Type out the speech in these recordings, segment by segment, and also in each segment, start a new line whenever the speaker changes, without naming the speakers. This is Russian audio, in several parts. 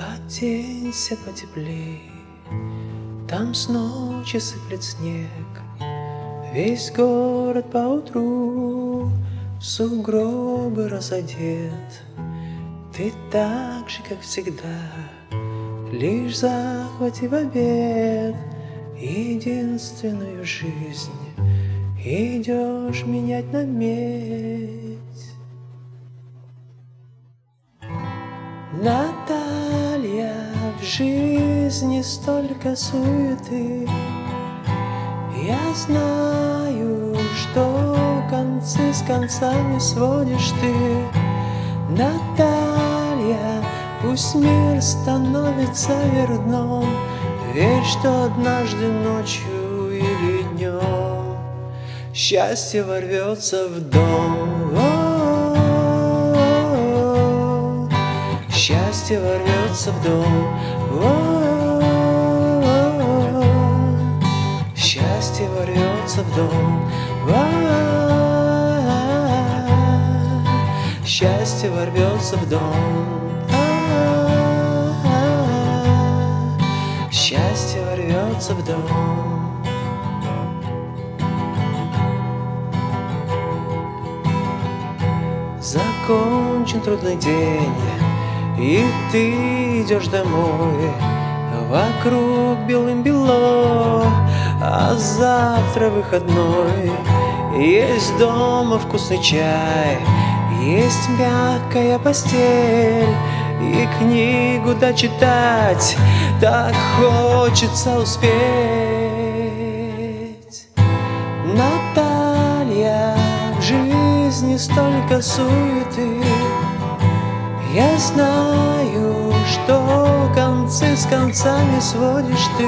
Оденься потеплей, там с ночи сыплет снег, Весь город поутру в сугробы разодет. Ты так же, как всегда, лишь захвати в обед Единственную жизнь идешь менять на медь. В жизни столько суеты, Я знаю, что концы с концами сводишь ты. Наталья, пусть мир становится верном, Верь, что однажды ночью или днем Счастье ворвется в дом. Счастье ворвется в дом. Счастье ворвется в дом. Счастье ворвется в дом. Счастье ворвется в дом. Закончен трудный день, и ты идешь домой. Вокруг белым бело, а завтра выходной. Есть дома вкусный чай, есть мягкая постель, и книгу дочитать так хочется успеть. Наталья, в жизни столько суеты, знаю, что концы с концами сводишь ты.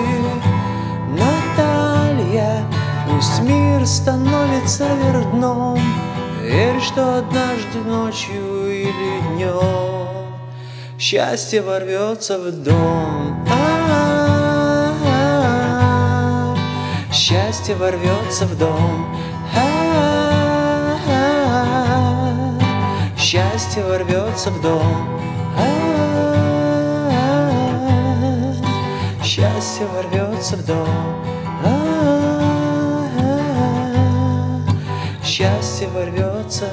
Наталья, пусть мир становится вверх дном, Верь, что однажды ночью или днем Счастье ворвется в дом. А-а-а. Счастье ворвется в дом. Счастье ворвется в дом. А-а-а. Счастье ворвется в дом. Счастье ворвется.